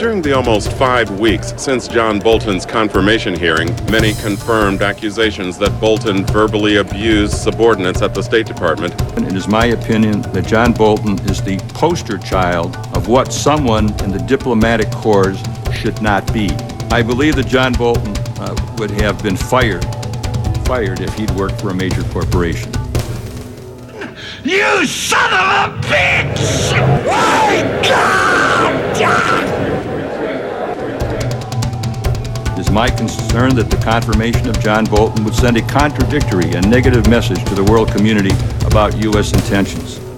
During the almost five weeks since John Bolton's confirmation hearing, many confirmed accusations that Bolton verbally abused subordinates at the State Department. And it is my opinion that John Bolton is the poster child of what someone in the diplomatic corps should not be. I believe that John Bolton uh, would have been fired, fired if he'd worked for a major corporation. You son of a bitch! Is my concern that the confirmation of John Bolton would send a contradictory and negative message to the world community about U.S. intentions.